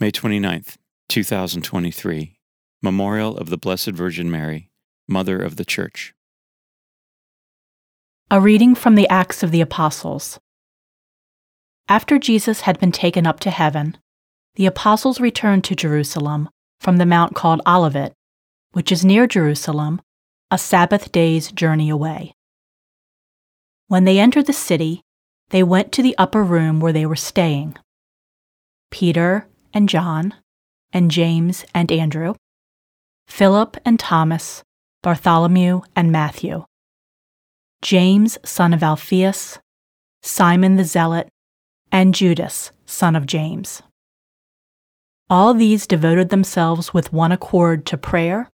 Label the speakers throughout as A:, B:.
A: May 29th, 2023. Memorial of the Blessed Virgin Mary, Mother of the Church.
B: A reading from the Acts of the Apostles. After Jesus had been taken up to heaven, the apostles returned to Jerusalem from the mount called Olivet, which is near Jerusalem, a Sabbath day's journey away. When they entered the city, they went to the upper room where they were staying. Peter and John, and James and Andrew, Philip and Thomas, Bartholomew and Matthew, James, son of Alphaeus, Simon the Zealot, and Judas, son of James. All these devoted themselves with one accord to prayer,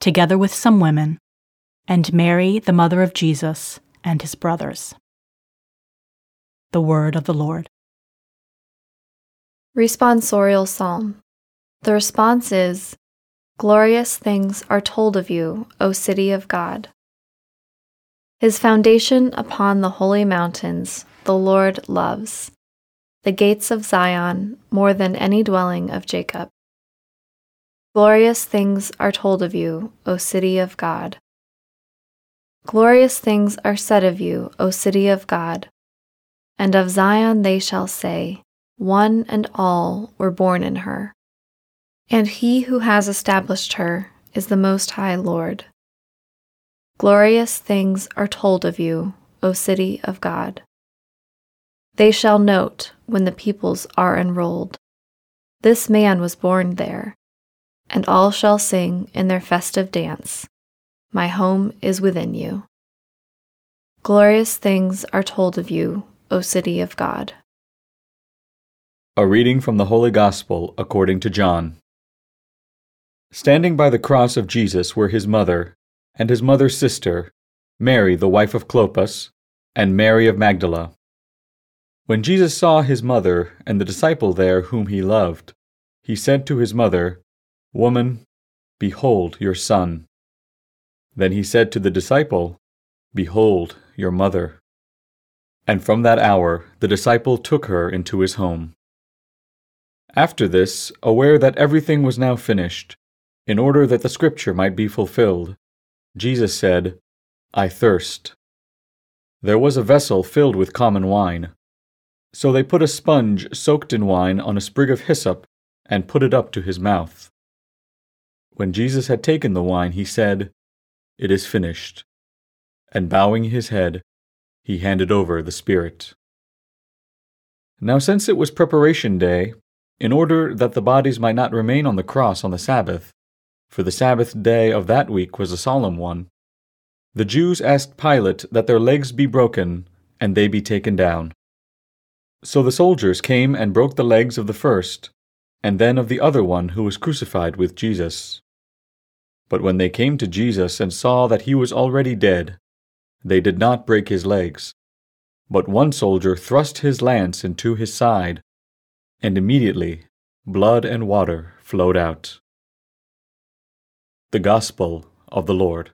B: together with some women, and Mary, the mother of Jesus, and his brothers. The Word of the Lord.
C: Responsorial Psalm. The response is Glorious things are told of you, O city of God. His foundation upon the holy mountains the Lord loves, the gates of Zion more than any dwelling of Jacob. Glorious things are told of you, O city of God. Glorious things are said of you, O city of God, and of Zion they shall say, One and all were born in her. And he who has established her is the Most High Lord. Glorious things are told of you, O city of God. They shall note when the peoples are enrolled. This man was born there, and all shall sing in their festive dance. My home is within you. Glorious things are told of you, O city of God.
D: A reading from the Holy Gospel according to John. Standing by the cross of Jesus were his mother, and his mother's sister, Mary, the wife of Clopas, and Mary of Magdala. When Jesus saw his mother and the disciple there whom he loved, he said to his mother, Woman, behold your son. Then he said to the disciple, Behold your mother. And from that hour the disciple took her into his home. After this, aware that everything was now finished, in order that the scripture might be fulfilled, Jesus said, I thirst. There was a vessel filled with common wine. So they put a sponge soaked in wine on a sprig of hyssop and put it up to his mouth. When Jesus had taken the wine, he said, It is finished. And bowing his head, he handed over the Spirit. Now, since it was preparation day, in order that the bodies might not remain on the cross on the Sabbath, for the Sabbath day of that week was a solemn one, the Jews asked Pilate that their legs be broken and they be taken down. So the soldiers came and broke the legs of the first, and then of the other one who was crucified with Jesus. But when they came to Jesus and saw that he was already dead, they did not break his legs. But one soldier thrust his lance into his side, and immediately blood and water flowed out. The Gospel of the Lord.